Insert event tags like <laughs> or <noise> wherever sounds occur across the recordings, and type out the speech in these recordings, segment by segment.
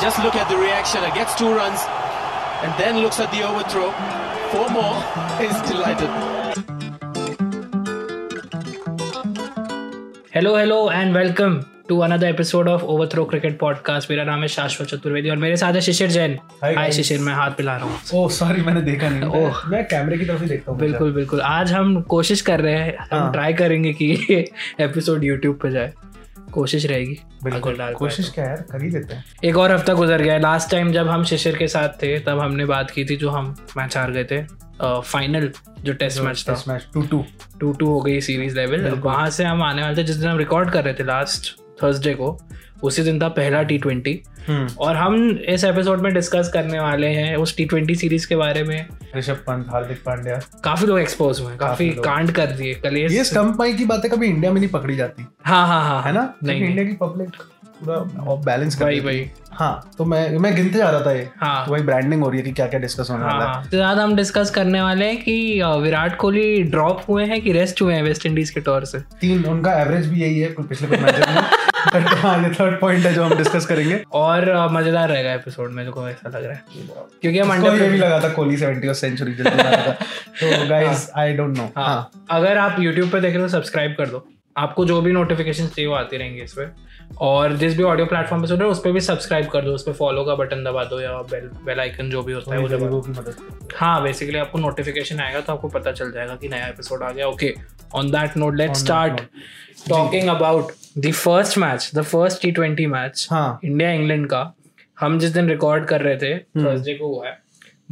just look at the reaction. It gets two runs and then looks at the overthrow. Four more. <laughs> He's delighted. Hello hello and welcome to another episode of overthrow cricket podcast मेरा नाम है शाश्वत चतुर्वेदी और मेरे साथ है शिशिर Jain Hi, हाय. शिशिर मैं हाथ पिला रहा हूँ ओह सॉरी मैंने देखा नहीं ओह। मैं- मैं कैमरे की तरफ़ ही देखता हूँ बिल्कुल बिल्कुल आज हम कोशिश कर रहे हैं हम हाँ। ट्राई करेंगे कि एपिसोड यूट्यूब <laughs> पे जाए कोशिश रहेगी कोशिश क्या है यार कर ही। देते हैं तो। एक और हफ़्ता गुजर गया। लास्ट टाइम जब हम शिशिर के साथ थे तब हमने बात की थी जो हम मैच हार गए थे फाइनल जो टेस्ट मैच था। Match two two two two हो गई सीरीज़ लेवल। वहाँ से हम आने वाले थे जिस दिन हम रिकॉर्ड कर रहे थे लास्ट थर्सडे को उसी दिन था पहला टी ट्वेंटी और हम इस एपिसोड में डिस्कस करने वाले हैं उस टी ट्वेंटी सीरीज़ के बारे में। ऋषभ पंत हार्दिक पांड्या। काफ़ी लोग एक्सपोज हुए काफ़ी काफ़ी कांड कर दिए कल ये माई की बातें कभी इंडिया में नहीं पकड़ी जाती। हाँ हाँ हाँ है ना? नहीं नहीं। इंडिया की पब्लिक पूरा बैलेंस कर भाई भाई हाँ। तो मैं मैं गिनते जा रहा था ये। हाँ। तो भाई ब्रांडिंग हो रही है कि क्या क्या डिस्कस होने हाँ वाला है। हाँ। तो ज़्यादा हम डिस्कस करने वाले हैं कि विराट कोहली ड्रॉप हुए हैं कि रेस्ट हुए हैं वेस्ट इंडीज के तौर से? तीन उनका एवरेज भी यही है पिछले कुछ मैचेस में। <laughs> हाँ ये थर्ड पॉइंट है जो हम डिस्कस करेंगे। और मज़ेदार रहेगा एपिसोड में को ऐसा लग रहा है। क्योंकि हम ये भी लगा था कोहली 70 सेंचुरी तो गाइस आई डोंट नो हाँ। अगर आप YouTube पे देख रहे हो सब्सक्राइब कर दो। आपको जो भी नोटिफिकेशन चाहिए वो आती रहेंगे इस पे। और जिस भी ऑडियो प्लेटफॉर्म पे सुन रहे हो उस पर भी सब्सक्राइब कर दो उस पर फॉलो का बटन दबा दो या बेल बेल आइकन जो भी होता है वो दबा दो। हाँ बेसिकली आपको नोटिफिकेशन आएगा तो आपको पता चल जाएगा कि नया एपिसोड आ गया। Okay on that note let start talking about the first match the first T twenty match हाँ। इंडिया इंग्लैंड का हम जिस दिन रिकॉर्ड कर रहे थे थर्सडे को हुआ है।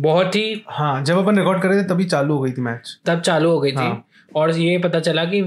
बहुत ही हाँ जब अपन रिकॉर्ड कर रहे थे तभी चालू हो गई थी मैच तब चालू हो गई थी। हाँ। और ये पता चला कि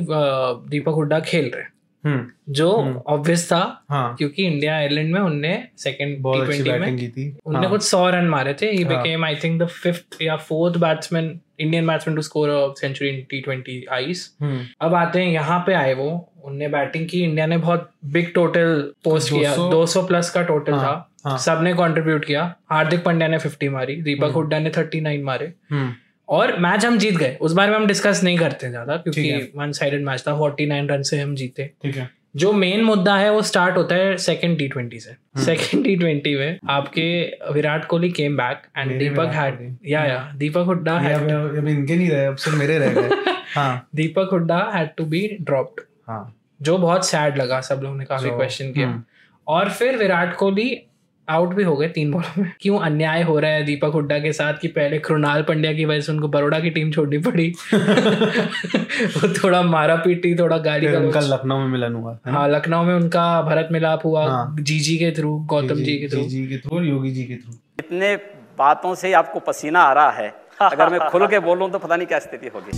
दीपक हुड्डा खेल रहे हैं। हम्म। जो ऑब्वियस था हाँ। क्योंकि इंडिया आयरलैंड में उनने सेकंड टी ट्वेंटी में थी। उनने हाँ, कुछ सौ रन मारे थे। हाँ। Became I think the fifth या fourth batsman Indian batsman to score century in T twenty Is hmm, अब आते हैं यहाँ पे आए वो उनने बैटिंग की इंडिया ने बहुत बिग टोटल पोस्ट किया 200 200 प्लस का टोटल हाँ, था। हाँ। सबने कंट्रीब्यूट किया। हार्दिक पांड्या ने 50 मारी दीपक हुड्डा ने 39 मारे। हम्म, और मैच हम जीत गए। उस बारे में हम डिस्कस नहीं करते ज़्यादा क्योंकि वन साइडेड मैच था 49 रन से हम जीते। ठीक है। जो मेन मुद्दा है वो स्टार्ट होता है सेकंड टी ट्वेंटी से। सेकंड टी ट्वेंटी में आपके Virat Kohli came back and Deepak had या या दीपक हुड्डा अब इनके नहीं रहे अब सिर्फ़ मेरे रह गए। <laughs> हाँ। Deepak Hooda had to be dropped हाँ। जो बहुत सैड लगा सब लोगों ने काफ़ी क्वेश्चन किया। हम्म। और फिर विराट कोहली आउट भी हो गए तीन बॉलों में। क्यों अन्याय हो रहा है दीपक हुड्डा के साथ कि पहले कृणाल पंड्या की वजह से उनको बड़ोड़ा की टीम छोड़नी पड़ी? <laughs> वो थोड़ा मारा पीटी थोड़ा गाली फिर उनका लखनऊ में मिलन हुआ हाँ लखनऊ में उनका भरत मिलाप हुआ हाँ। जीजी के थ्रू गौतम जी के थ्रू जी के थ्रू योगी जी के थ्रू इतने बातों से आपको पसीना आ रहा है। अगर मैं खुल के बोलूँ तो पता नहीं क्या स्थिति होगी।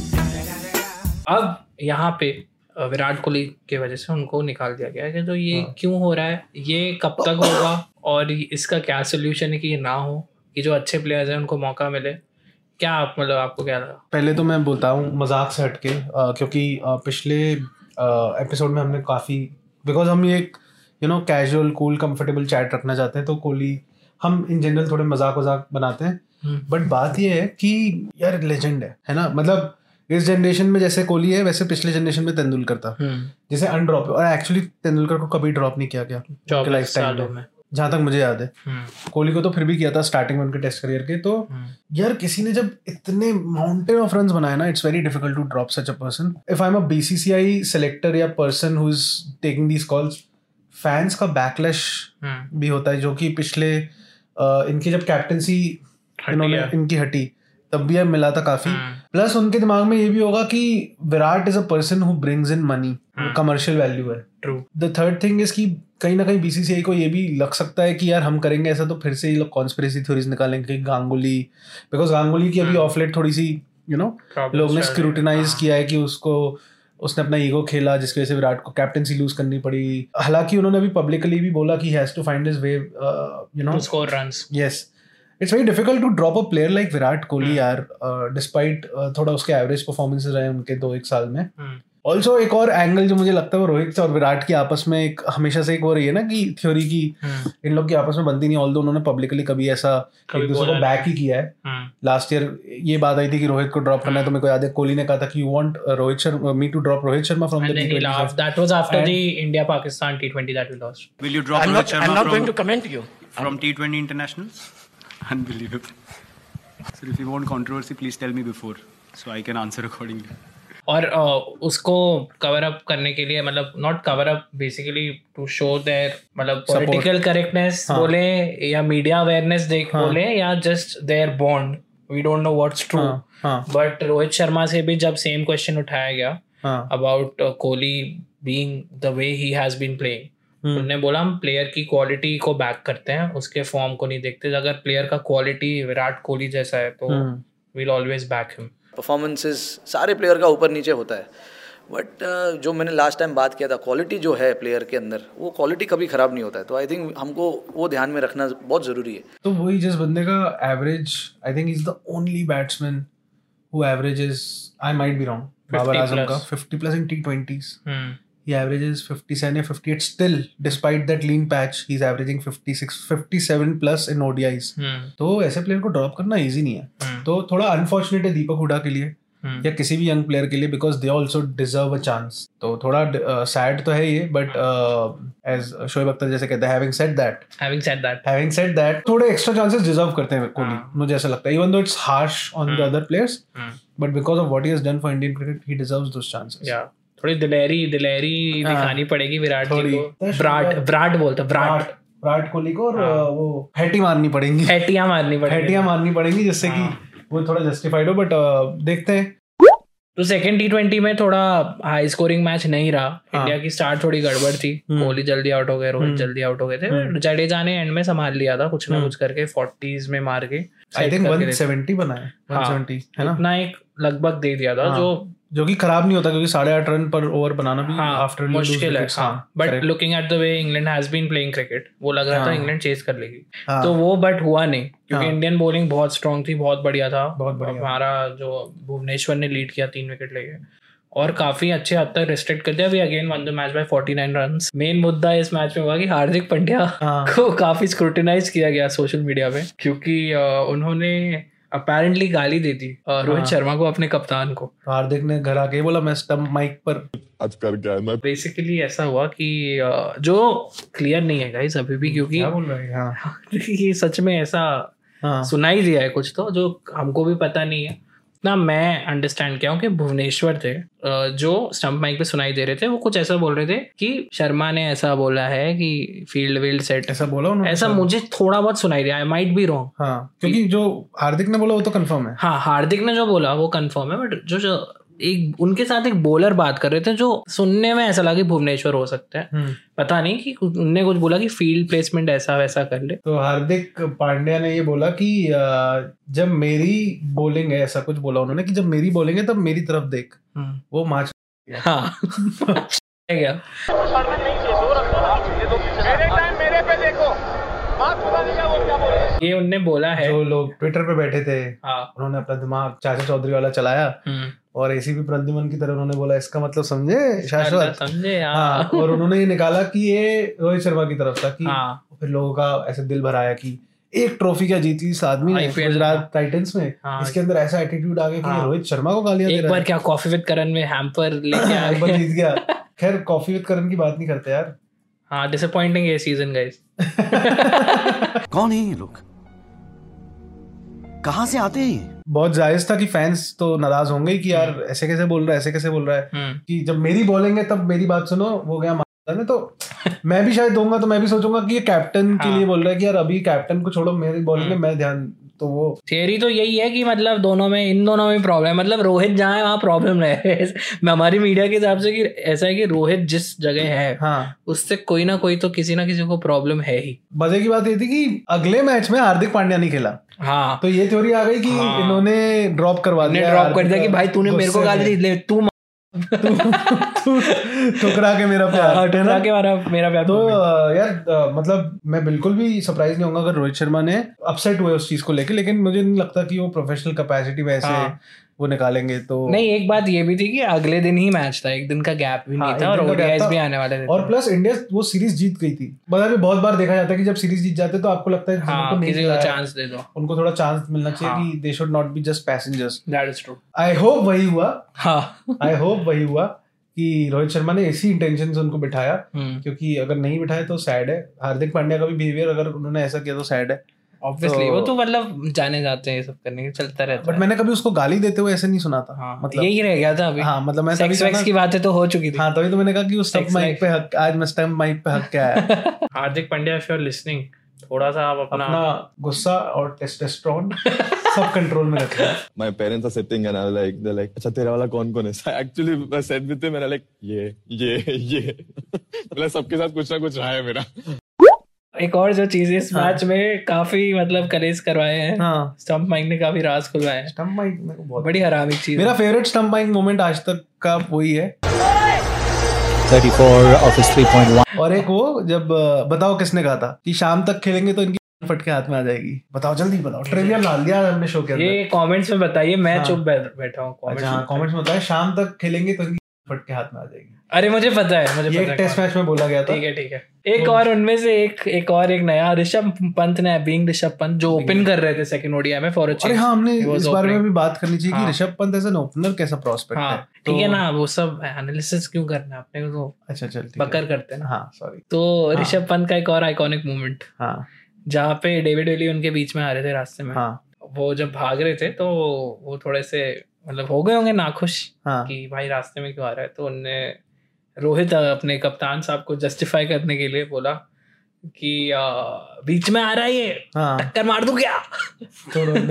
अब यहाँ पे विराट कोहली की वजह से उनको निकाल दिया गया है तो ये हाँ। क्यों हो रहा है? ये कब तक होगा? और इसका क्या सोल्यूशन है कि ये ना हो? कि जो अच्छे प्लेयर्स हैं उनको मौका मिले? क्या आप मतलब आपको क्या लगा? पहले तो मैं बोलता हूँ मज़ाक से हटके क्योंकि अ, पिछले एपिसोड में हमने काफ़ी बिकॉज़ हम ये एक you know casual cool comfortable chat रखना चाहते हैं तो कोहली हम इन जनरल थोड़े मज़ाक वजाक बनाते हैं। हम्म। बट बात ये है कि यार लेजेंड है है ना? मतलब इस जनरेशन में जैसे कोहली है वैसे पिछले जनरेशन में तेंदुलकर था। जैसे अनड्रॉप और एक्चुअली तेंदुलकर को कभी ड्रॉप नहीं किया गया। Lifetime सालों में। जहाँ तक मुझे याद है। हम्म, कोहली को तो फिर भी किया था स्टार्टिंग में उनके टेस्ट करियर के। तो हम्म, यार किसी ने जब इतने माउंटेन ऑफ़ रन्स बनाए ना it's very difficult to drop such a person if I am a BCCI selector या person who is taking these calls fans का बैकलैश हम्म, भी होता है जो कि पिछले इनकी जब कैप्टनसी इन्होंने इनकी हटी। तब भी मिला था काफ़ी। हम्म, प्लस उनके दिमाग में ये भी होगा कि Virat is a person who brings in money hmm. Commercial value है। True the third thing is कि कहीं ना कहीं बीसीसीआई को ये भी लग सकता है कि यार हम करेंगे ऐसा तो फिर से ये लोग कॉन्स्पिरेसी थ्योरीज निकालेंगे कि गांगुली बिकॉज़ गांगुली की अभी ऑफलेट थोड़ी सी यू नो लोग ने स्क्रूटिनाइज हाँ। किया है कि उसको उसने अपना ईगो खेला जिसकी वजह से विराट को कैप्टनसी लूज करनी पड़ी। हालाँकि उन्होंने अभी पब्लिकली भी बोला कि has to find his way you know score runs yes it's very difficult to drop a player like Virat Kohli. यार डिस्पाइट थोड़ा उसके एवरेज परफॉर्मेंसेज रहे उनके दो एक साल में. ऑल्सो एक और एंगल जो मुझे लगता है वो रोहित और विराट की आपस में एक हमेशा से एक वो रही है ना कि थ्योरी की हम्म, इन लोग की आपस में बनती नहीं ऑल उन्होंने पब्लिकली कभी ऐसा एक दूसरे को बैक ही किया है. लास्ट ईयर ये बात आई थी कि रोहित को ड्रॉप करना है तो मेरे को याद है कोहली ने कहा था कि you want Rohit Sharma me to drop Rohit Sharma from the he laughed. That was after And- the India Pakistan T20 that we lost. Will you drop I'm Rohit not, Sharma I'm not from going to comment you. from T20 internationals. Unbelievable. So if you want controversy, please tell me before so I can answer accordingly. और uh, उसको cover up करने के लिए मतलब not cover up basically to show their मतलब political correctness बोले या media awareness देख बोले या just their bond we don't know what's true हाँ, हाँ। बट रोहित शर्मा से भी जब सेम क्वेश्चन उठाया गया हाँ about Kohli being the way he has been playing hmm. उन्होंने बोला हम प्लेयर की क्वालिटी को बैक करते हैं उसके फॉर्म को नहीं देखते। अगर प्लेयर का क्वालिटी विराट कोहली जैसा है तो। Will always back him performances सारे प्लेयर का ऊपर नीचे होता है। बट uh, जो मैंने लास्ट टाइम बात किया था क्वालिटी जो है प्लेयर के अंदर वो क्वालिटी कभी ख़राब नहीं होता है। तो आई थिंक हमको वो ध्यान में रखना बहुत ज़रूरी है। तो वही जिस बंदे का average I think is the only batsman who averages I might be wrong Babar Azam का plus. 50 plus in T20s hmm. He averages 57 या 58 still despite that lean patch he's averaging 56 57 plus in ODIs हम्म तो ऐसे player को drop करना easy नहीं है। हम्म। तो थोड़ा अनफॉर्चुनेट है दीपक हुडा के लिए हम्म। या किसी भी यंग प्लेयर के लिए because they also deserve a chance तो थोड़ा सैड uh, तो है ये बट एज शोएब अख्तर जैसे कहते हैं having said that having said that having said that थोड़े एक्स्ट्रा चांसेस डिजर्व करते हैं कोहली। हाँ। मुझे ऐसा लगता है even though it's harsh on the other players but because of what he has done for Indian cricket he deserves those chances थोड़ी दिलेरी दिलेरी हाँ। दिखानी पड़ेगी विराट जी थोड़ी। को विराट विराट बोलता विराट विराट कोहली को और हाँ। वो हैटी मारनी पड़ेंगी हैटियाँ मारनी पड़ेगी हैटियाँ मारनी पड़ेंगी जिससे कि हाँ। वो थोड़ा जस्टिफाइड हो बट देखते हैं तो सेकंड टी ट्वेंटी में थोड़ा हाई स्कोरिंग मैच नहीं रहा हाँ। इंडिया की स्टार्ट थोड़ी गड़बड़ थी हम्म। कोहली जल्दी आउट हो गए रोहित हम्म। जल्दी आउट हो गए थे हम्म। जडेजा ने एंड में संभाल लिया था कुछ ना। कुछ करके फोर्टीज में मार के आई थिंक करके दे- 170 बना हाँ। 170 है ना इतना एक लगभग दे दिया था हाँ। जो जो कि खराब नहीं होता क्योंकि साढ़े आठ रन पर ओवर बनाना भी हाँ आफ्टर मुश्किल है but looking at the way England has been playing cricket वो लग रहा था हाँ। इंग्लैंड चेस कर लेगी हाँ। तो वो बट हुआ नहीं क्योंकि हाँ। इंडियन बॉलिंग बहुत स्ट्रांग थी बहुत बढ़िया था बहुत बढ़िया। हमारा जो भुवनेश्वर ने लीड किया तीन विकेट लेके और काफ़ी अच्छे हद तक रिस्ट्रिक्ट कर दिया we again won the match by 49 runs main मुद्दा इस मैच में हुआ कि हार्दिक पंड्या हाँ। को काफ़ी स्क्रूटिनाइज किया गया सोशल मीडिया पे क्योंकि उन्होंने अपेरेंटली गाली दे दी रोहित हाँ। शर्मा को अपने कप्तान को। हार्दिक ने घर आके बोला मैं स्टंप माइक पर आज कर क्या है मैं बेसिकली ऐसा हुआ कि जो क्लियर नहीं है गाइस अभी भी क्योंकि क्या बोल रहे हैं? हाँ। <laughs> ये सच में ऐसा हाँ। सुनाई दिया है कुछ तो जो हमको भी पता नहीं है। ना मैं अंडरस्टैंड किया हूँ कि भुवनेश्वर थे जो स्टंप माइक पे सुनाई दे रहे थे वो कुछ ऐसा बोल रहे थे कि शर्मा ने ऐसा बोला है कि फ़ील्ड वील्ड सेट ऐसा बोला उन्होंने ऐसा मुझे थोड़ा बहुत सुनाई दिया आई माइट बी रॉन्ग हाँ क्योंकि जो हार्दिक ने बोला वो तो कन्फर्म है। हाँ हार्दिक ने जो बोला वो कन्फर्म है बट जो जो एक उनके साथ एक बॉलर बात कर रहे थे जो सुनने में ऐसा लगा कि भुवनेश्वर हो सकता है। हम्म। पता नहीं कि उनने कुछ बोला कि फ़ील्ड प्लेसमेंट ऐसा वैसा कर ले। तो हार्दिक पांड्या ने ये बोला कि जब मेरी बॉलिंग है ऐसा कुछ बोला उन्होंने कि जब मेरी बॉलिंग है तब मेरी तरफ़ देख। वो मैच हाँ। <laughs> क्या ये उनने बोला है। जो लोग ट्विटर पे बैठे थे हाँ। उन्होंने अपना दिमाग चाचा चौधरी वाला चलाया। हम्म, और एसीपी प्रद्युमन की तरह उन्होंने बोला इसका मतलब समझे? शाश्वत समझे हाँ। हाँ और उन्होंने ये निकाला कि ये रोहित शर्मा की तरफ़ था कि हाँ। फिर लोगों का ऐसे दिल भर आया कि एक ट्रॉफी क्या जीती इस आदमी ने गुजरात टाइटंस में? हाँ। इसके अंदर ऐसा एटीट्यूड आ गया कि हाँ। रोहित शर्मा को गालियाँ दे एक बार क्या कॉफ़ी विद करण में हैम्पर <clears throat> लेके आ गए जीत गया। खैर कॉफ़ी विद करण की बात नहीं करते यार। हाँ डिसअपॉइंटिंग ये सीज़न गाइस <laughs> कौन है ये लोग? कहाँ से आते हैं बहुत जायज़ था कि फैंस तो नाराज़ होंगे ही कि यार ऐसे कैसे बोल रहा है ऐसे कैसे बोल रहा है हम्म कि जब मेरी बोलेंगे तब मेरी बात सुनो वो गया में तो <laughs> मैं भी शायद दूँगा तो मैं भी सोचूँगा कि ये कैप्टन हाँ। के हाँ। लिए बोल रहा है कि यार अभी कैप्टन को छोड़ो मेरी बॉलिंग में मैं ध्यान तो वो थियरी तो यही है कि मतलब दोनों में इन दोनों में प्रॉब्लम है। मतलब रोहित जहाँ है वहाँ प्रॉब्लम रहे <laughs> मैं हमारी मीडिया के हिसाब से कि ऐसा है कि रोहित जिस जगह है हाँ। उससे कोई ना कोई तो किसी ना किसी को प्रॉब्लम है ही। मज़े की बात ये थी कि अगले मैच में हार्दिक पांड्या नहीं खेला। हाँ। तो ये थ्योरी आ गई कि हाँ। इन्होंने ड्रॉप करवा दिया ड्रॉप कर दिया कि भाई तूने मेरे को गाली दी तू ठुकरा के मेरा प्यार है ठुकरा के मेरा मेरा प्यार तो यार मतलब मैं बिल्कुल भी सरप्राइज़ नहीं होगा अगर रोहित शर्मा ने अपसेट हुए उस चीज़ को लेके लेकिन मुझे नहीं लगता कि वो प्रोफेशनल कैपेसिटी में ऐसे हाँ। वो निकालेंगे तो नहीं एक बात ये भी थी कि अगले दिन ही मैच था एक दिन का गैप भी नहीं हाँ, था और दिन ओडीआईज भी आने वाले थे और प्लस इंडिया वो सीरीज़ जीत गई थी। मतलब बहुत बार देखा जाता है कि जब सीरीज़ जीत जाते हैं तो आपको लगता है हाँ नहीं किसी को चांस दे दो। उनको थोड़ा चांस मिलना चाहिए हाँ। कि they should not be just passengers that is true I hope वही हुआ। हाँ। आई होप वही हुआ कि रोहित शर्मा ने ऐसी इंटेंशन से उनको बिठाया। हम्म। क्योंकि अगर नहीं बिठाए तो सैड है। हार्दिक पांड्या का भी बिहेवियर अगर उन्होंने ऐसा किया तो सैड है। ऑब्वियसली तो- वो तो मतलब जाने जाते हैं ये सब करने के चलता रहता बट मैंने कभी उसको गाली देते हुए ऐसे नहीं सुना था। हाँ मतलब यही रह गया था अभी। हाँ मतलब मैं तभी सेक्स वैक्स की बातें तो हो चुकी थी। हाँ तभी तो मैंने कहा कि उस Sex माइक पे हक आज मैं स्टंप माइक पे हक क्या है? <laughs> Hardik Pandya if you are listening थोड़ा सा आप अपना अपना गुस्सा और टेस्टोस्टेरोन <laughs> सब कंट्रोल में रखना। My parents are sitting and I was like, they're like, अच्छा तेरा वाला कौन कौन है? So <laughs> actually I said with him and I like, ये, ये, ये. मतलब सबके साथ कुछ ना कुछ रहा है मेरा. एक और जो चीज़ इस मैच में काफ़ी मतलब कलेस करवाए हैं। हाँ। स्टंप माइक ने काफ़ी राज खुलवाए हैं। स्टंप माइक मेरे को बहुत बड़ी हरामी चीज़ मेरा फेवरेट स्टंप माइक मोमेंट आज तक का वही है। 34 office 3.1 और एक वो जब बताओ किसने कहा था? कि शाम तक खेलेंगे तो इनकी <laughs> फट के हाथ में आ जाएगी। बताओ जल्दी बताओ। ट्रिविया डाल दिया हमने शो के अंदर। ये कमेंट्स में बताइए मैं हाँ। चुप बैठा हूँ। अच्छा हाँ कमेंट्स कमेंट्स में बताया शाम तक खेलेंगे तो फट के हाथ में आ जाएगी। अरे मुझे पता है मुझे ये पता एक है टेस्ट मैच में बोला गया था। ठीक है ठीक है। एक और उनमें से एक एक और एक नया ऋषभ पंत ने बीइंग ऋषभ पंत जो ओपन कर रहे थे सेकंड ओडीआई में फॉर अरे हाँ हमने इस बारे में भी बात करनी चाहिए कि हाँ। Rishabh Pant as an opener कैसा प्रोस्पेक्ट है हाँ? ठीक है ना वो सब एनालिसिस क्यों करना है अपने को तो अच्छा चल बकर करते हैं ना। हाँ सॉरी तो ऋषभ पंत का एक और आइकॉनिक मोमेंट हाँ। जहाँ पे डेविड वेली उनके बीच में आ रहे थे रास्ते में। हाँ। वो जब भाग रहे थे तो वो थोड़े से मतलब हो गए होंगे नाखुश हाँ। कि भाई रास्ते में क्यों आ रहा है? तो उनने रोहित अपने कप्तान साहब को जस्टिफाई करने के लिए बोला कि आ, बीच में आ रहा है ये। हाँ। टक्कर मार दूँ क्या? तो <laughs> रोहित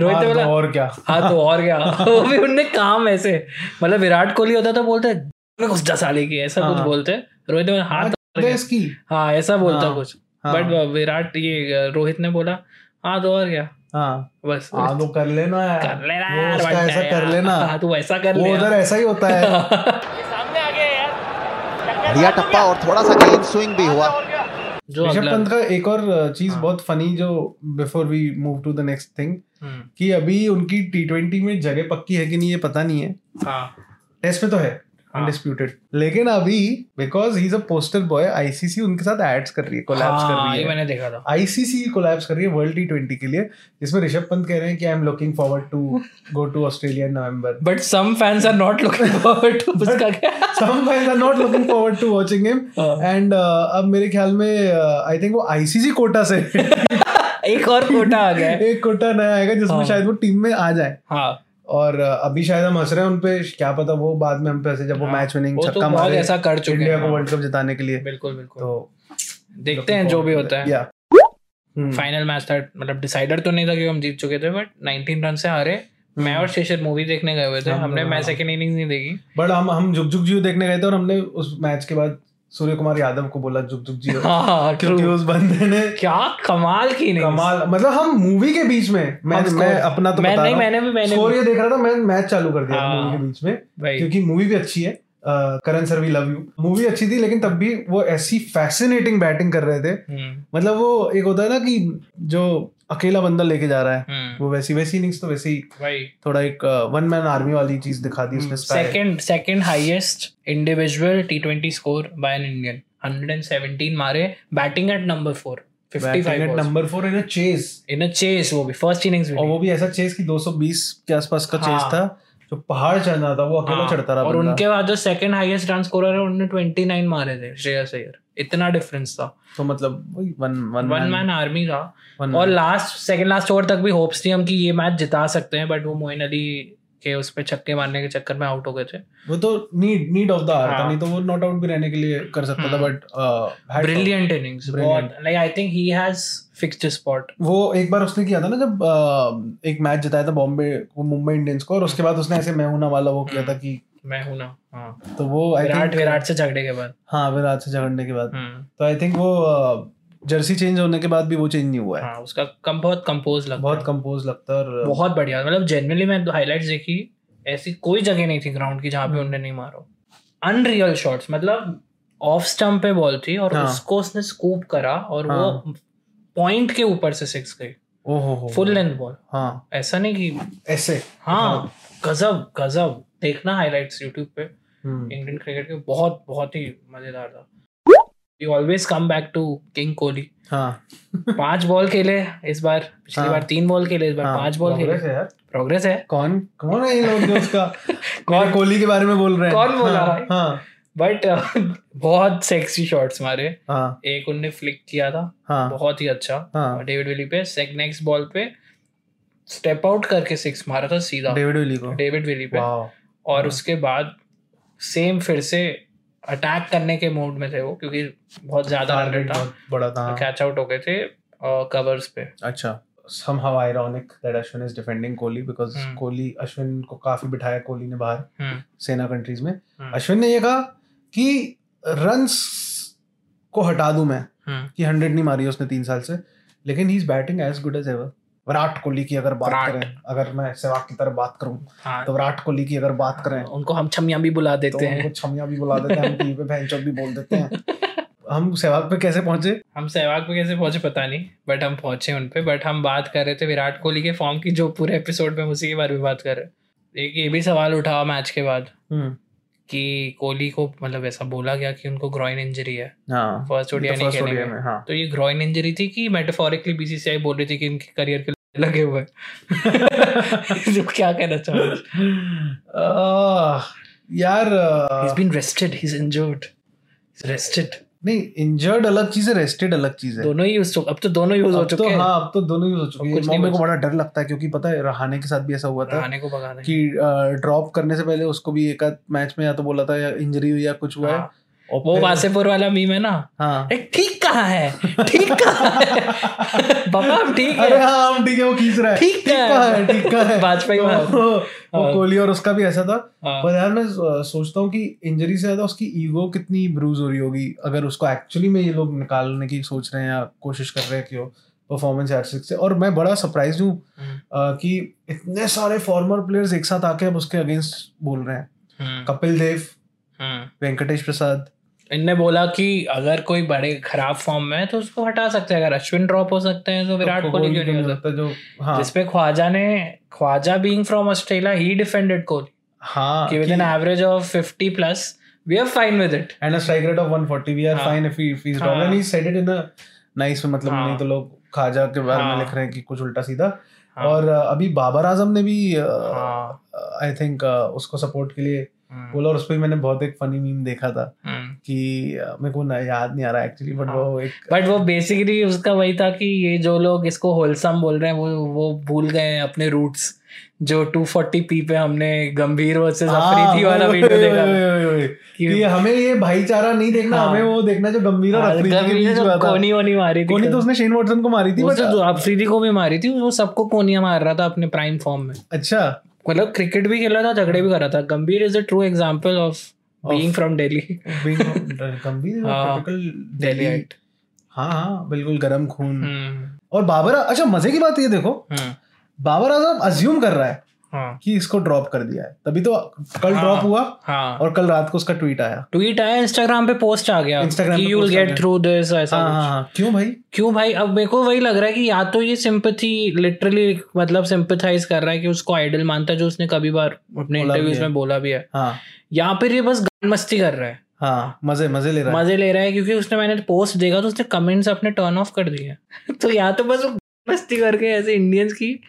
रोहित "हाँ, तो बोला और क्या? हाँ तो और क्या? <laughs> वो भी उनने काम ऐसे मतलब विराट कोहली होता तो बोलते मैं कुछ साले की ऐसा कुछ हाँ। बोलते। रोहित ने बोला, हाँ तो और क्या?" इसकी हाँ ऐसा बोलता कुछ। बट विराट ये रोहित ने बोला हाँ तो और क्या? हाँ। बस। हाँ तो कर लेना यार। कर लेना वो यार, उसका ऐसा कर लेना। हाँ तू ऐसा कर ले। उधर ऐसा ही होता है। <laughs> बढ़िया टप्पा और थोड़ा सा गेम स्विंग भी हुआ। जो ऋषभ पंत का एक और चीज़ हाँ। बहुत फनी जो before we move to the next thing कि अभी उनकी टी ट्वेंटी में जगह पक्की है कि नहीं ये पता नहीं है। हाँ। टेस्ट में तो है। हाँ। अनडिस्प्यूटेड लेकिन अभी because he is a poster boy ICC उनके साथ एड्स कर रही है कोलैब्स कर हाँ, रही है। मैंने देखा था। आईसीसी कोलैब्स कर रही है वर्ल्ड टी ट्वेंटी के लिए जिसमें ऋषभ पंत कह रहे हैं कि I am looking forward to go to Australia November but some fans are not looking forward to उसका क्या? some fans are not looking forward to watching him. <laughs> हाँ। and uh, अब मेरे ख्याल में आई थिंक वो आईसीसी कोटा से <laughs> एक और कोटा आ गया <laughs> एक कोटा नया आएगा जिसमें हाँ। शायद वो टीम में आ जाए। हाँ। और अभी शायद हम हंस रहे हैं उनपे क्या पता वो बाद में हम पे जब वो हाँ, मैच विनिंग तो छक्का मारे ऐसा कर चुके इंडिया को हाँ। वर्ल्ड कप जिताने के लिए। बिल्कुल बिल्कुल। तो देखते हैं जो भी होता है। फाइनल मैच था मतलब डिसाइडर तो नहीं था कि हम जीत चुके थे बट 19 रन से हारे। मैं और शेषर मूवी देखने गए हुए थे हमने मैं मैच हाँ। सेकंड इनिंग्स नहीं देखी। बट हम हम जुग जियो देखने गए थे और हमने उस मैच के बाद सूर्य कुमार यादव को बोला जुग जुग जियो. हाँ हाँ क्योंकि उस बंदे ने क्या कमाल की नहीं कमाल मतलब हम मूवी के बीच में मैं मैं अपना तो मैं बता नहीं, मैंने भी- मैंने स्कोर। ये देख रहा था मैं मैच चालू कर दिया हाँ। मूवी के बीच में क्योंकि मूवी भी अच्छी है। Karan sir we love you movie अच्छी थी लेकिन तब भी वो ऐसी फैसिनेटिंग बैटिंग कर रहे थे। हम्म, मतलब वो एक होता है ना कि जो अकेला बंदा लेके जा रहा है वो वैसी वैसी इनिंग्स तो वैसी भाई थोड़ा एक वन मैन आर्मी वाली चीज़ दिखा दी उसने second second highest individual T twenty score by an Indian 117 मारे batting at number four Batting 55 number four in chase in a chase वो भी फ़र्स्ट इनिंग्स और वो भी ऐसा चेस कि 220 के आसपास का चेस हाँ। था। जो पहाड़ चढ़ना था वो अकेला हाँ, चढ़ता रहा और। उनके बाद जो सेकंड हाईएस्ट रन स्कोरर है उन्होंने 29 मारे थे श्रेयस अय्यर इतना डिफरेंस था। तो मतलब वही one one one man army था। और लास्ट सेकंड लास्ट ओवर तक भी होप्स थी हम कि ये मैच जिता सकते हैं बट वो मोइन अली के उस पे छक्के मारने के चक्कर में आउट हो गए थे। वो तो need need of the hour था हाँ। नहीं तो वो नॉट आउट भी रहने के लिए कर सकता था हम्म। बट ब्रिलियंट इनिंग्स बहुत like I think he has fixed spot वो एक बार उसने किया था ना जब अ, एक मैच जिताया था बॉम्बे मुंबई इंडियंस को और उसके बाद उसने ऐसे मैं हूँ ना वाला वो किया था कि मैं हूँ ना हाँ। तो वो विराट विराट से झगड़े के बाद। हाँ विराट से झगड़ने के बाद। हम्म, तो आई थिंक वो जर्सी चेंज होने के बाद भी वो चेंज नहीं हुआ है। हाँ उसका कम बहुत कंपोज लगता बहुत है। कंपोज लगता है और बहुत बढ़िया। मतलब जनरली मैं हाइलाइट्स देखी ऐसी कोई जगह नहीं थी ग्राउंड की जहाँ पे उन्होंने नहीं मारो अनरियल शॉट्स मतलब ऑफ़ स्टंप पे बॉल थी और हाँ। उसको उसने स्कूप करा और हाँ। वो पॉइंट के ऊपर से सिक्स गई। हो हो। फुल लेंथ बॉल हाँ। ऐसा नहीं कि ऐसे? हाँ गजब गजब। देखना हाइलाइट्स यूट्यूब पे। हम्म। इंडियन क्रिकेट के बहुत बहुत ही मज़ेदार था। We always come back to king Kohli हाँ। पाँच बॉल खेले इस बार पिछली हाँ। बार तीन बॉल खेले इस बार हाँ, पाँच बॉल खेले। प्रोग्रेस है कौन? कौन है लोग जो उसका? <laughs> कौन? कोहली के बारे में बोल रहे हैं? कौन बोला? हाँ, भाई? हाँ बट <laughs> बहुत सेक्सी शॉट्स मारे। हाँ। एक उनने फ्लिक किया था। हाँ। बहुत ही अच्छा। हाँ। डेविड विली पे। नेक्स्ट बॉल पे स्टेप आउट करके सिक्स मारा था सीधा। डेविड विली को। डेविड विली पे। और उसके बाद सेम फिर से अटैक करने के मोड में थे वो क्योंकि बहुत ज़्यादा रन था बड़ा था। कैच आउट हो गए थे कवर्स पे अच्छा somehow ironic that Ashwin is defending Kohli because हम्म। कोहली अश्विन को काफ़ी बिठाया कोहली ने बाहर हम्म, सेना कंट्रीज़ में हम्म। अश्विन ने ये कहा कि रन्स को हटा दूँ मैं हम्म, कि हंड्रेड नहीं मारी उसने तीन साल से लेकिन he is batting as good as ever Virat Kohli की अगर बात। करें अगर मैं सहवाग की तरह बात करूँ हाँ। तो विराट कोहली की अगर बात करें उनको हम छमिया भी बुला तो देते हैं। उनको छमिया भी बुला देते हैं हम टीवी पे भैंचोद भी बोल देते हैं। <laughs> हम सहवाग पे कैसे पहुँचे? हम सहवाग पे कैसे पहुँचे पता नहीं बट हम पहुँचे उन पे बट हम बात कर रहे थे विराट कोहली के फॉर्म की जो पूरे एपिसोड में उसी के बारे में बात कर रहे एक ये भी सवाल उठा मैच के बाद हम्म। कि कोहली को मतलब ऐसा बोला गया कि उनको ग्रॉइन इंजरी है। हाँ फ़र्स्ट ओडीआई तो नहीं खेलेंगे। हाँ। तो ये ग्रॉइन इंजरी थी कि मेटाफोरिकली बीसीसीआई बोल रही थी कि इनके करियर के लगे हुए जो <laughs> क्या कहना आह, यार he's been rested he's injured. He's rested. नहीं इंजर्ड अलग चीज़ है रेस्टेड अलग चीज़ है। दोनों ही यूज़ अब तो दोनों यूज़ हो तो चुके हैं। हाँ अब तो दोनों यूज़ हो चुके हैं। मेरे को बड़ा डर लगता है क्योंकि पता है रहाने के साथ भी ऐसा हुआ था रहाने को भगा दें कि ड्रॉप करने से पहले उसको भी एक मैच में या तो बोला था या इंजरी हुई या कुछ हुआ है। हाँ। वो वासेपुर वाला मीम है ना? हाँ। ठीक कहाँ है ठीक कहाँ है बाबा हम ठीक अरे है हाँ हम ठीक है वो खींच रहा है ठीक कहाँ है ठीक कहाँ है वाजपेयी तो महाराज। वो हाँ। कोहली और उसका भी ऐसा था हाँ। पर यार मैं सोचता हूँ कि इंजरी से ज़्यादा उसकी ईगो कितनी ब्रूज हो रही होगी अगर उसको एक्चुअली में ये लोग निकालने की सोच रहे हैं या कोशिश कर रहे हैं कि वो परफॉर्मेंस यार से और मैं बड़ा सरप्राइज़ हूँ हम्म। कि इतने सारे फॉर्मर प्लेयर्स एक साथ आके अब उसके अगेंस्ट बोल रहे हैं हम्म, कपिल देव हम्म। वेंकटेश प्रसाद इनने बोला कि अगर कोई बड़े खराब फॉर्म में है तो उसको हटा सकते हैं अगर अश्विन ड्रॉप हो सकते हैं तो विराट तो कोहली क्यों नहीं हो सकता है जो हाँ जिसपे ख्वाजा ने Khawaja being from Australia he defended Kohli हाँ कि with an average of 50 plus we are fine with it and a strike rate of 140 we are हाँ. fine if he if he's wrong हाँ. and he said it in a nice मतलब हाँ. नहीं तो लोग खाजा के बारे में हाँ. लिख रहे हैं कि कुछ उल्टा सीधा हाँ. और अभी बाबर आज़म ने भी हाँ। आई थिंक उसको सपोर्ट के लिए हम्म, बोला और उस पर मैंने बहुत एक फनी मीम देखा था हम्म। कि मेरे को ना याद नहीं आ रहा एक्चुअली बट हाँ. वो एक बट वो बेसिकली उसका वही था कि ये जो लोग इसको होलसम बोल रहे हैं वो वो भूल गए हैं अपने रूट्स जो 240 पी पे हमने गंभीर वर्सेस हाँ, अफरीदी वाला वीडियो देखा कि- कि हमें ये भाईचारा नहीं देखना हाँ. हमें वो देखना जो गंभीर और हाँ, अफरीदी के बीच हुआ था। कोनी वोनी मारी थी कोनी तो उसने शेन वॉटसन को मारी थी वो बट तो अफरीदी को भी मारी थी वो सबको कोनिया मार रहा था अपने प्राइम फॉर्म में। अच्छा। मतलब क्रिकेट भी खेला था झगड़े भी कर रहा था। Gambhir is a true example of being from Delhi being Gambhir. Typical Delhiite हाँ हाँ बिल्कुल गरम खून। हम्म। और बाबर अच्छा मज़े की बात ये देखो। बाबर आज़म अज्यूम कर रहा है। हाँ। कि इसको ड्रॉप कर दिया है। तभी तो कल हाँ. ड्रॉप हुआ हाँ। और कल रात को उसका ट्वीट आया। ट्वीट आया इंस्टाग्राम पे पोस्ट आ गया। पे you will get through this ऐसा हाँ हाँ हाँ। क्यों भाई? क्यों भाई? अब मेरे को वही लग रहा है कि या तो ये सिंपथी लिटरली मतलब सिंपथाइज कर रहा है कि उसको आइडल मानता है जो उसने कभी बार अपने इंटरव्यूज़। में बोला भी है। हाँ। या फिर ये बस गान मस्ती कर रहा है। हाँ मज़े मज़े ले रहा है। मज़े ले रहा है क्योंकि उसने मैंने पोस्ट देखा तो उसने कमेंट्स अपने टर्न ऑफ़ कर दिए <laughs> तो या तो बस वो मस्ती करके ऐसे इंडियंस की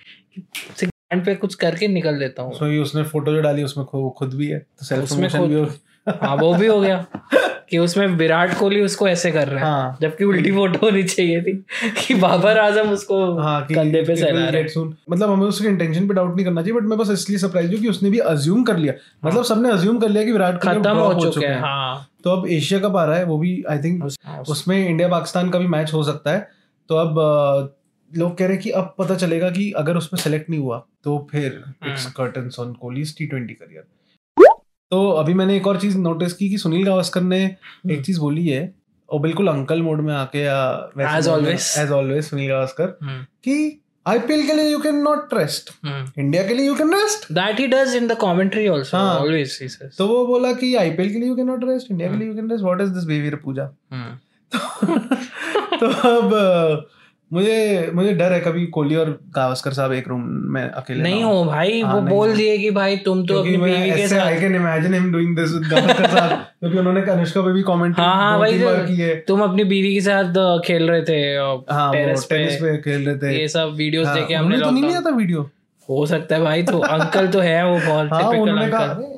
गांड पे कुछ करके निकल देता हूँ। उसमें भी उसने फ़ोटो जो डाली उसमें खु- खुद भी है। तो सेल्फ उसमें प्रमोशन भी हो हाँ वो भी हो गया। <laughs> कि उसमें विराट कोहली उसको ऐसे कर रहे हैं। हाँ। जबकि उल्टी फ़ोटो होनी चाहिए थी। कि बाबर आज़म उसको हाँ कि कंधे पे सहला रहे soon. मतलब हमें उसके इंटेंशन पे डाउट नहीं करना चाहिए बट मैं बस इसलिए सरप्राइज़ हूँ कि उसने भी अज्यूम कर लिया। हाँ। मतलब सबने अज्यूम कर लिया कि विराट कोहली खत्म drop हो चुके हैं हाँ। तो अब एशिया कप आ रहा है वो भी आई थिंक उस- उसमें इंडिया पाकिस्तान का भी मैच हो सकता है। तो अब लोग कह रहे हैं कि अब पता चलेगा कि अगर उसमें सेलेक्ट नहीं हुआ तो फिर it's curtains on Kohli's T twenty career तो अभी मैंने एक और चीज़ नोटिस की कि सुनील गावस्कर ने एक चीज़ बोली है और बिल्कुल अंकल मोड में आके या As always. As always Sunil Gavaskar hmm, कि आईपीएल के लिए you can not rest hmm. India के लिए you can rest that he does in the commentary also हाँ। always he says तो वो बोला कि आईपीएल के लिए you can not rest India के लिए you can rest what is this behaviour Pooja? Hmm, <laughs> तो अब मुझे मुझे डर है कभी कोहली और गावस्कर साहब एक रूम में अकेले नहीं हो भाई हाँ, वो नहीं बोल दिए कि भाई तुम तो अपनी बीवी के ऐसे आई साथ can imagine him doing this with Gavaskar sahab क्योंकि उन्होंने अनुष्का पे भी कमेंट हाँ हाँ भाई की है। तुम अपनी बीवी के साथ खेल रहे थे हाँ टेनिस पे। खेल रहे थे। ये सब वीडियोस हाँ, देखे हमने तो नहीं लिया था वीडियो हो सकता है भाई तो <laughs> अंकल तो है वो बहुत हाँ टिपिकल अंकल अरे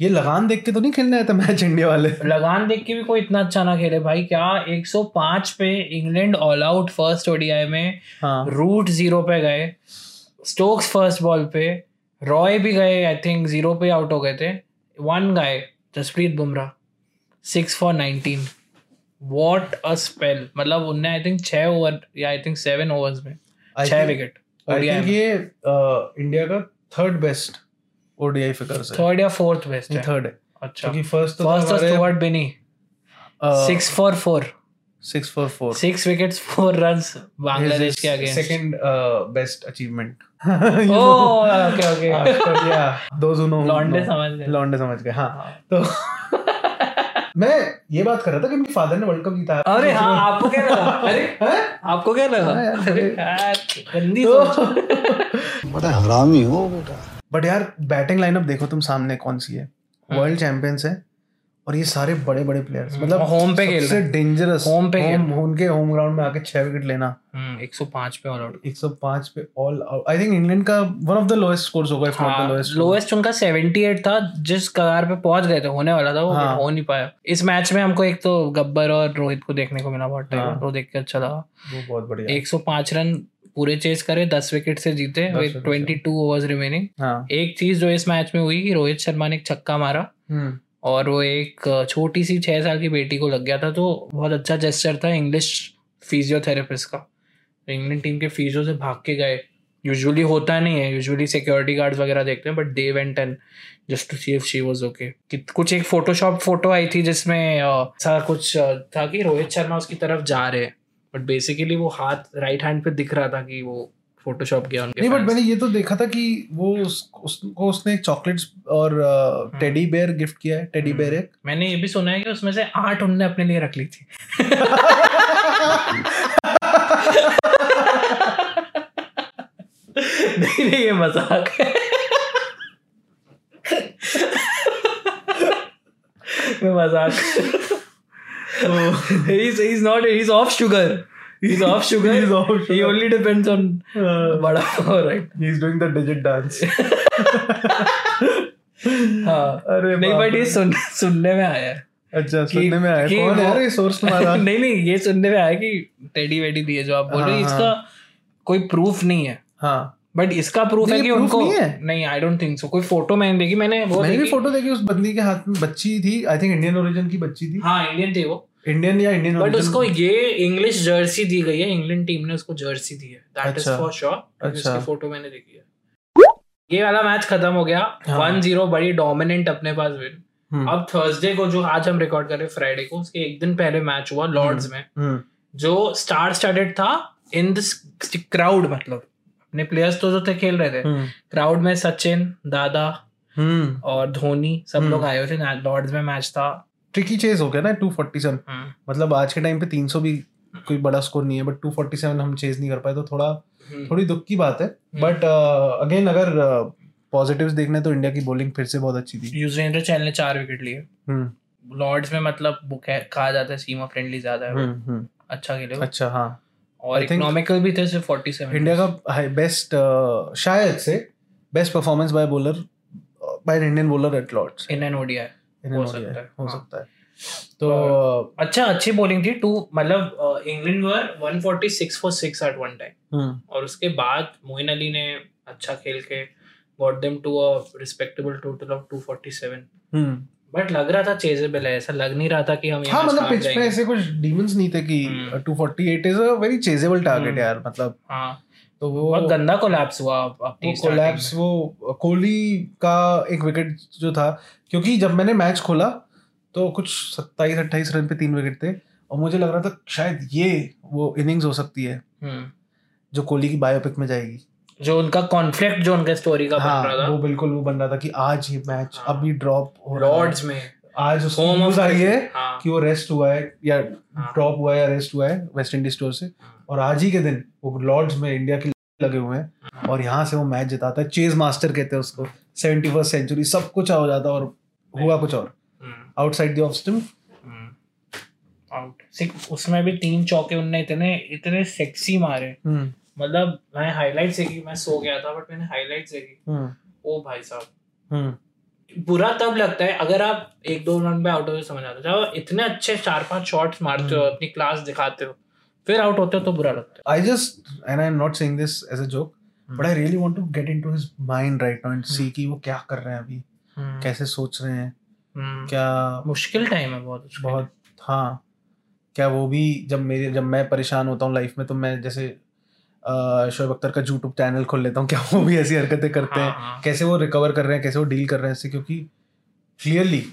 ये लगान देख के तो नहीं खेलने आए थे मैच इंडिया वाले? लगान देख के भी कोई इतना अच्छा ना खेले भाई क्या 105 पे England all out first ODI में हाँ। रूट ज़ीरो पे गए स्टोक्स फ़र्स्ट बॉल पे रॉय भी गए आई थिंक ज़ीरो पे आउट हो गए थे one guy Jasprit Bumrah six for nineteen what a spell मतलब उनने आई थिंक छः ओवर या आई थिंक सेवन ओवर्स में छः विकेट आई थिंक ये uh, इंडिया का थर्ड बेस्ट ओडीआई फिगर्स है। थर्ड या फोर्थ बेस्ट है। थर्ड है। अच्छा। क्योंकि फ़र्स्ट तो first Stuart Binny six for four six for four six wickets four runs Bangladesh के against second best achievement okay okay या दोज नो लॉन्डे समझ गए। लॉन्डे समझ गए हाँ। तो <laughs> मैं ये बात कर रहा था कि उनके फादर ने वर्ल्ड कप जीता अरे हाँ आपको क्या लगा? <laughs> अरे हैं? आपको क्या लगा? हाँ गंदी सोच। <laughs> बड़ा हरामी हो बेटा। बट यार बैटिंग लाइनअप देखो तुम सामने कौन सी है। वर्ल्ड चैंपियंस है और ये सारे बड़े बड़े प्लेयर्स मतलब home पे खेल सबसे डेंजरस Home पे होम उनके होम ग्राउंड में आके छह विकेट लेना। हम्म 105 पे ऑल आउट 105 पे all out I think England का one of the lowest scores होगा if not the lowest lowest उनका 78 था जिस कगार पे पहुँच गए थे होने वाला था वो हाँ। हो नहीं पाया। इस मैच में हमको एक तो गब्बर और रोहित को देखने को मिला बहुत टाइम हाँ। तो देख के अच्छा लगा। वो बहुत बढ़िया। 105 रन पूरे चेस करे 10 विकेट से जीते 10 विद wicket से। 22 ओवर्स रिमेनिंग एक चीज़ जो इस मैच में हुई कि रोहित शर्मा ने एक छक्का मारा हम्म। और वो एक छोटी सी छह साल की बेटी को लग गया था तो बहुत अच्छा जेस्चर था इंग्लिश फिजियोथेरेपिस्ट का। इंग्लैंड टीम के फिजियो से भाग के गए। यूजुअली होता नहीं है यूजुअली सिक्योरिटी गार्ड्स वगैरह देखते हैं but they went and just to see if she was okay कुछ एक फोटोशॉप फ़ोटो आई थी जिसमें ऐसा कुछ था कि रोहित शर्मा उसकी तरफ़ जा रहे हैं। बट बेसिकली वो हाथ राइट हैंड पे दिख रहा था कि वो फोटोशॉप किया उनके नहीं बट मैंने ये तो देखा था कि वो उस, उसको उसने चॉकलेट्स और टेडी बेयर गिफ्ट किया है टेडी बेयर एक। मैंने ये भी सुना है कि उसमें से आठ उनने अपने लिए रख ली थी। नहीं नहीं ये मज़ाक है। मैं मज़ाक <laughs> he's he's not he's off sugar. He's off sugar. He's off sugar. he only depends on बड़ा right? He is doing the digit dance हाँ अरे नहीं बट ये सुन सुनने में आया अच्छा सुनने में आया कौन है? ये सोर्स तुम्हारा। <laughs> नहीं नहीं ये सुनने में आया कि टेडी वेडी दिए जो आप बोल रहे हाँ, इसका कोई प्रूफ नहीं है। हाँ। बट इसका प्रूफ है कि proof उनको नहीं है। नहीं आई डोंट थिंक सो कोई फ़ोटो मैंने देखी मैंने वो मैंने भी फ़ोटो देखी उस बंदी के हाथ में बच्ची थी। आई थिंक इंडियन ओरिजिन की बच्ची थी। हाँ इंडियन थी वो। इंडियन या इंडियन बट उसको ये इंग्लिश जर्सी दी गई है इंग्लैंड टीम ने उसको जर्सी दी है। दैट इज़ अच्छा। फॉर श्योर अच्छा। उसकी फ़ोटो मैंने देखी है। ये वाला मैच खत्म हो गया। हाँ। वन ज़ीरो बड़ी डोमिनेंट अपने पास विन हम्म। अब थर्सडे को जो आज हम रिकॉर्ड कर रहे हैं फ्राइडे को उसके एक दिन पहले मैच हुआ लॉर्ड्स में। हम्म। जो स्टार स्टार्टेड था इन दिस क्राउड मतलब। अपने प्लेयर्स तो जो थे खेल रहे थे। हम्म। क्राउड में सचिन दादा हम्म। और धोनी सब हम्म। लोग आए हुए थे। लॉर्ड्स में मैच था। ट्रिकी चेज हो गया ना 247 हम्म, मतलब आज के टाइम पे 300 भी कोई बड़ा स्कोर नहीं है बट 247 हम चेज नहीं कर पाए तो थोड़ा हम्म। थोड़ी दुख की बात है। बट अगेन अगर पॉजिटिव्स देखने तो इंडिया की बॉलिंग फिर से बहुत अच्छी थी। युजवेंद्र चहल ने चार विकेट लिए। हम्म। लॉर्ड्स में मतलब वो कहा जाता है सीमा फ्रेंडली ज़्यादा है। हम्म हम्म। अच्छा खेले अच्छा हाँ। और इकोनॉमिकल भी थे सिर्फ़ फोर्टी सेवन इंडिया का बेस्ट शायद से best performance by bowler by Indian bowler at Lord's in an ODI हो सकता है। सकता है। तो अच्छा अच्छी बॉलिंग थी। टू मतलब England were 146 for 6 at one time और उसके बाद मोइन अली ने अच्छा खेल के got them to a respectable total of 247 hmm. But लग रहा था चेजेबल है ऐसा लग नहीं रहा था कि हम हाँ मतलब पिच पे ऐसे कुछ डीमंस नहीं थे कि hmm. 248 is a very chasable target. यार मतलब। हाँ। तो वो बहुत गंदा कोलैप्स हुआ वो कोलैप्स वो कोहली का एक विकेट जो था क्योंकि जब मैंने मैच खोला तो कुछ सत्ताईस अट्ठाईस रन पे तीन विकेट थे और मुझे लग रहा था शायद ये वो इनिंग्स हो सकती है हम्म। जो कोहली की बायोपिक में जाएगी। जो उनका कॉन्फ्लिक्ट जो उनका स्टोरी का हाँ, बन हाँ रहा था। वो बिल्कुल वो बन रहा था कि आज ये मैच हाँ। अभी ड्रॉप हो रहा है। लॉर्ड्स में। आज उसको न्यूज़ आई है हाँ। कि वो रेस्ट हुआ है या हाँ। ड्रॉप हुआ है या रेस्ट हुआ है वेस्ट इंडीज स्टोर से। और आज ही के दिन वो लॉर्ड्स में इंडिया के लगे हुए हैं। और यहाँ से वो मैच जिताता है। चेज मास्टर कहते हैं उसको। सेवेंटी फ़र्स्ट सेंचुरी सब कुछ हो जाता और हुआ कुछ और। हम्म, outside the off stump hmm. Out उसमें भी तीन चौके उनने इतने इतने सेक्सी मारे। मतलब मैं हाइलाइट्स देखी मैं सो गया था बट मैंने हाइलाइट्स देखी। ओ भाई साहब। बुरा तब लगता है अगर आप एक दो रन पे आउट होते समझ आता है। जब इतने अच्छे चार पाँच शॉट्स मारते हो अपनी क्लास दिखाते हो फिर आउट होते हो तो बुरा लगता I just and I'm not saying this as a joke, but I really want to get into his mind right now and see कि वो क्या कर रहे हैं अभी है कैसे सोच रहे हैं हम्म, क्या मुश्किल टाइम है बहुत बहुत हाँ क्या वो भी जब मेरे जब मैं परेशान होता हूँ लाइफ में तो मैं जैसे शोएब अख्तर का यूट्यूब चैनल खोल लेता हूँ क्या वो भी ऐसी हरकतें करते हाँ, हैं हाँ। कैसे वो रिकवर कर रहे हैं कैसे वो डील कर रहे हैं इससे क्योंकि clearly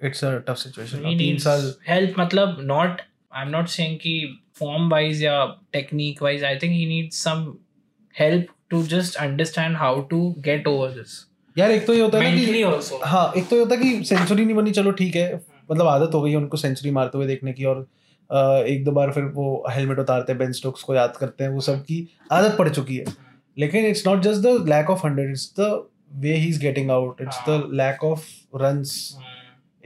it's a tough situation तीन साल help मतलब not I'm not saying कि form wise या technique wise I think he needs some help to just understand how to get over this. यार एक तो ये होता है ना कि also. हाँ एक तो ये होता है कि सेंचुरी नहीं बनी चलो ठीक है मतलब आदत हो गई है उनको सेंचुरी मारते हुए देखने की और एक दो बार फिर वो हेलमेट उतारते हैं बेन स्टोक्स को याद करते हैं वो सब की आदत पड़ चुकी है। लेकिन it's not just the lack of hundred it's the way he is getting out it's the lack of runs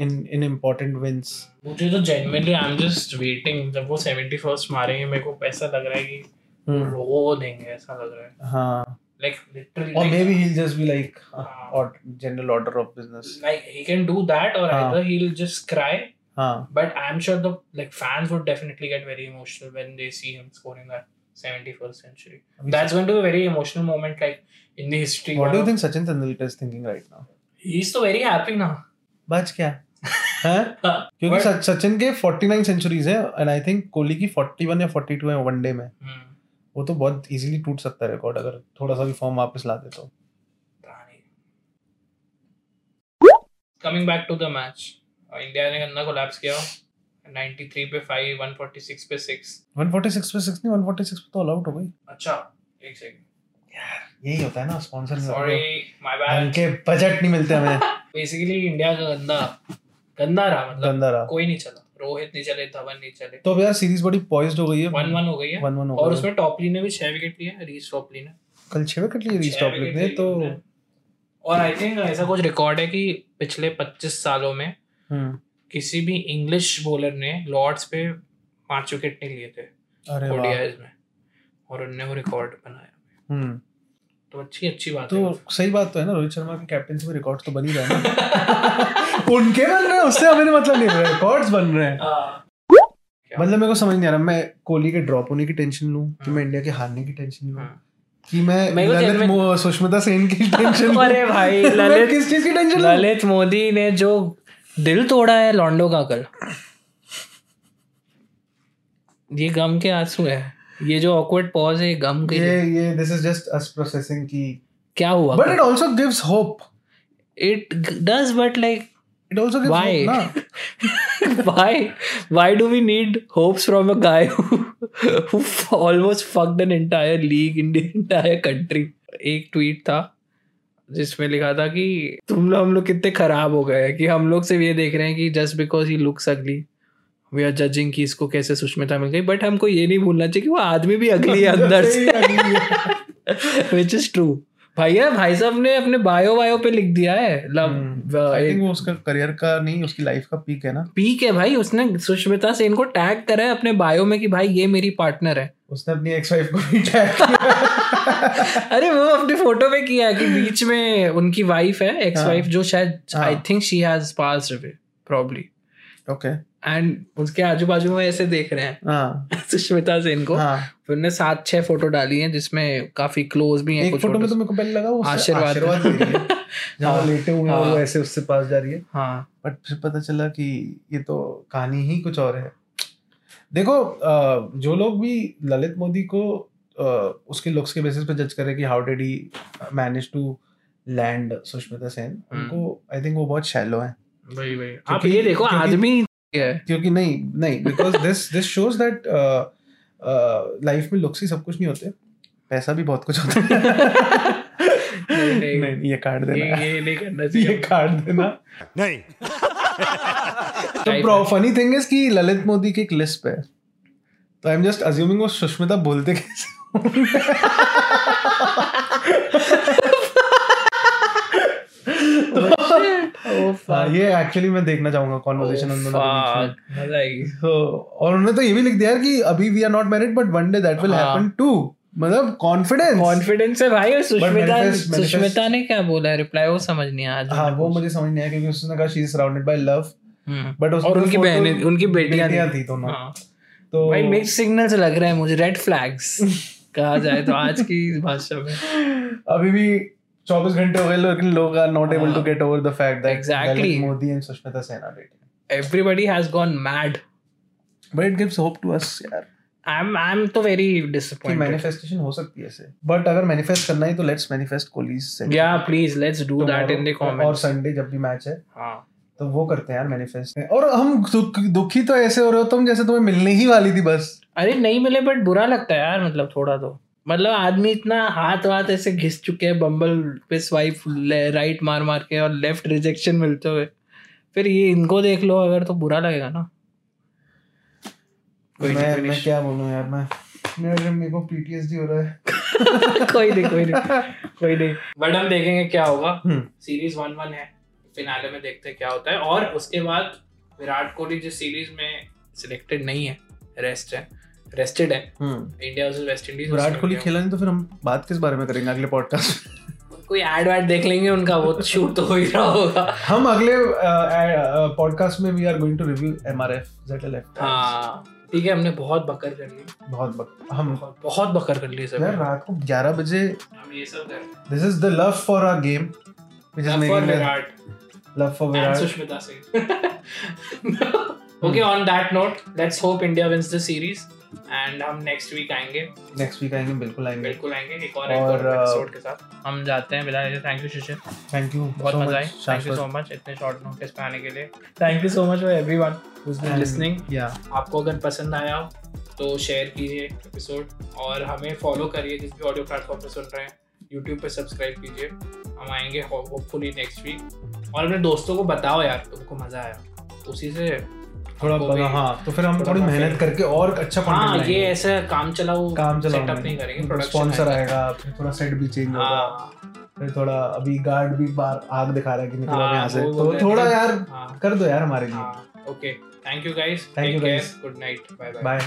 in in important wins मुझे तो genuinely I'm just waiting जब वो 71st मारेंगे मेरे को ऐसा लग रहा है कि रो देंगे ऐसा लग रहा है हाँ like literally or like, maybe he'll just be like uh, हाँ. or general order of business like he can do that or हाँ. either he'll just cry हाँ But I'm sure the like fans would definitely get very emotional when they see him scoring that 71st century. That's going to be a very emotional moment, like in the history. what do you think Sachin Tendulkar is thinking right now He's so very happy now. बच क्या? हैं? क्योंकि सचिन के 49 centuries है and I think Kohli की 41 या 42 है one day में। Hmm. वो तो बहुत इजीली टूट सकता है रिकॉर्ड अगर थोड़ा सा भी फॉर्म वापस ला दे तो back to the match, uh, India ने गंदा collapse किया। 93 पे 5 146 पे 6 146 पे 6 नहीं 146 पे तो ऑल आउट हो गई। अच्छा एक सेकंड यार यही होता है ना स्पॉन्सर सॉरी माय बैड के बजट नहीं मिलते हमें। <laughs> बेसिकली इंडिया का गंदा गंदा रहा मतलब गंदा रहा। कोई नहीं चला। रोहित नहीं चले धवन नहीं चले। तो यार सीरीज़ बड़ी पॉइज्ड हो गई है। वन वन हो गई है। 1-1 हो और। उसमें टॉपली ने भी छह विकेट लिए रीस टॉपली ने। कल 6 विकेट लिए छह रीस्टॉप wicket ने तो और आई थिंक ऐसा कुछ रिकॉर्ड है कि पिछले 25 सालों में हम्म। किसी भी इंग्लिश बॉलर ने लॉर्ड्स पे पाँच विकेट नहीं लिए थे ओडीआईज में। और उनने वो रिकॉर्ड बनाया। हम्म। तो अच्छी अच्छी बात है। तो सही बात तो है ना रोहित शर्मा के कैप्टनसी में रिकॉर्ड्स तो बन ही रहे हैं <laughs> उनके बन रहे हैं उससे हमें मतलब नहीं रिकॉर्ड्स बन रहे हैं। हाँ। मतलब मेरे को समझ नहीं आ रहा मैं कोहली के ड्रॉप होने की टेंशन लूँ कि मैं इंडिया के हारने की टेंशन लूँ? हाँ। कि मैं मेरे ललित सुष्मिता सेन की <laughs> टेंशन अरे भाई <laughs> ललित किस चीज़ की टेंशन ललित मोदी ने जो दिल तोड़ा है लॉन्डो का कल ये गम के आँसू है। ये जो ऑकवर्ड पॉज है गम के ये ये this is just us processing की क्या हुआ? But it also gives hope it does but like it also gives Why? Hope ना <laughs> why? Why do we need hopes from a guy who who almost fucked an entire league in the entire country? एक tweet था जिसमें लिखा था कि तुम लोग हम लोग कितने खराब हो गए हैं कि हम लोग सिर्फ़ ये देख रहे हैं कि just because he looks ugly we are judging कि इसको कैसे सुष्मिता मिल गई बट हमको ये नहीं भूलना चाहिए कि वो आदमी भी अगली है अंदर <laughs> से। विच इज़ ट्रू भैया भाई साहब ने अपने बायो बायो पे लिख दिया है। लव आई वो उसका करियर का नहीं उसकी लाइफ का पीक है ना। पीक है भाई उसने सुष्मिता सेन को टैग करा है अपने बायो में कि भाई ये मेरी पार्टनर है। उसने अपनी एक्स वाइफ को भी टैग किया। <laughs> अरे वो अपनी फ़ोटो में किया है कि बीच में उनकी वाइफ है एक्स हाँ। वाइफ जो शायद हाँ। I think she has passed away probably okay and उसके आजू बाजू में ऐसे देख रहे हैं। हाँ। <laughs> सुष्मिता सेन को। हाँ। फिर उन्होंने सात छह फ़ोटो डाली हैं जिसमें काफ़ी क्लोज भी हैं एक फ़ोटो में तो मेरे को पहले लगा आशीर्वाद। है। <laughs> जहाँ हाँ, लेटे हुए हैं। वो ऐसे उससे पास जा रही है। हाँ। बट फिर पता चला कि ये तो कहानी ही कुछ और है। देखो जो लोग भी ललित मोदी को उसके लुक्स के बेसिस पे जज करे कि how did he manage to land Sushmita Sen उनको आई थिंक वो बहुत शैलो है। वही वही। आप ये देखो आदमी क्योंकि नहीं नहीं because this this shows that life में लुक्स ही सब कुछ नहीं होते। पैसा भी बहुत कुछ होता है। नहीं, नहीं। नहीं ये कार्ड ये देना। ये नहीं करना ये चाहिए। कार्ड देना। नहीं। तो फनी थिंग इज़ कि ललित मोदी की एक लिस्ट है। तो आई एम जस्ट अज्यूमिंग वो सुष्मिता बोलते कैसे <laughs> ये एक्चुअली मैं देखना चाहूँगा कॉन्वर्सेशन उन दोनों के बीच में। मज़ा तो और उन्होंने तो ये भी लिख दिया कि अभी we are not married but one day that will. Happen too मतलब कॉन्फिडेंस कॉन्फिडेंस है भाई और सुष्मिता सुष्मिता ने क्या बोला है रिप्लाई वो समझ नहीं आया हाँ वो मुझे समझ नहीं आया क्योंकि उसने कहा she is surrounded by love. But और उनकी बहनें उनकी बेटियाँ बेटियाँ थी थी दोनों। हाँ। तो भाई मिक्स सिग्नल्स लग रहे हैं मुझे रेड फ्लैग्स <laughs> कहा जाए तो आज की भाषा में। अभी भी 24 घंटे हो गए लेकिन लोग are not able to get over the fact that Exactly. Modi and Sushmita Sen are dating everybody has gone mad but it gives hope to us यार आई एम आई एम तो वेरी कि disappointed manifestation हो सकती है ऐसे। But अगर manifest करना ही तो लेट्स मैनिफेस्ट कोहलीज से। या please let's do that in the और संडे जब भी मैच है हाँ। तो वो करते हैं यार मैनिफेस्ट और हम दुख, दुखी तो ऐसे हो रहे हो तुम जैसे तुम्हें मिलने ही वाली थी बस। अरे नहीं मिले बट बुरा लगता है यार मतलब थोड़ा तो। मतलब आदमी इतना हाथ वाथ ऐसे घिस चुके हैं बम्बल पे स्वाइप राइट मार मार के और लेफ़्ट रिजेक्शन मिलते हुए। फिर ये इनको देख लो अगर तो बुरा लगेगा ना। कोई नहीं, मैं मैं। क्या बोलूँ यार मैं मेरे मेरे को पीटीएसडी हो रहा है। <laughs> कोई नहीं कोई नहीं कोई नहीं। बट हम देखेंगे क्या होगा। सीरीज़ वन वन है फिनाले में देखते हैं क्या होता है। और उसके बाद विराट कोहली जिस सीरीज़ में सिलेक्टेड नहीं है रेस्ट है रेस्टेड है। India versus West Indies Virat Kohli खेला नहीं तो फिर हम बात किस बारे में करेंगे अगले पॉडकास्ट कोई एड वैड देख लेंगे उनका वो शूट तो हो ही रहा होगा। हम अगले पॉडकास्ट में we are going to review MRF जेटएलएफ हाँ ठीक है हमने बहुत बकर कर ली। बहुत बक, हम बहुत बकर कर ली सब। यार रात को 11 बजे हम ये सब कर this is the love for our game which is making Virat love for Virat Sushmita Singh. <laughs> okay, on that note, let's hope India wins the series. And हम नेक्स्ट वीक आएँगे। नेक्स्ट वीक आएँगे बिल्कुल आएँगे। बिल्कुल आएँगे एक और और, एक और uh, एपिसोड के साथ। हम जाते हैं विदा thank you Shishir. Thank you बहुत मज़ा आई। थैंक यू सो मच इतने शॉर्ट नोटिस पे आने के लिए। Thank you so much for everyone who's been listening. या आपको अगर पसंद आया हो तो शेयर कीजिए एपिसोड और हमें फॉलो करिए जिस भी ऑडियो प्लेटफॉर्म पे सुन रहे हैं। यूट्यूब पे सब्सक्राइब कीजिए। हम आएँगे होपफुली नेक्स्ट वीक और अपने दोस्तों को बताओ यार तुमको मज़ा आया। उसी से थोड़ा बड़ा हाँ तो फिर हम थोड़ी मेहनत करके और अच्छा हाँ ये ऐसे काम चलाओ काम सेटअप चलाओ नहीं करेंगे स्पॉन्सर आएगा। फिर थोड़ा सेट भी चेंज होगा। हाँ। फिर थोड़ा अभी गार्ड भी बार आग दिखा रहा है कि निकलो हाँ, यहाँ से। तो थोड़ा यार हाँ। कर दो यार हमारे लिए। हाँ okay thank you guys thank you guys good night bye bye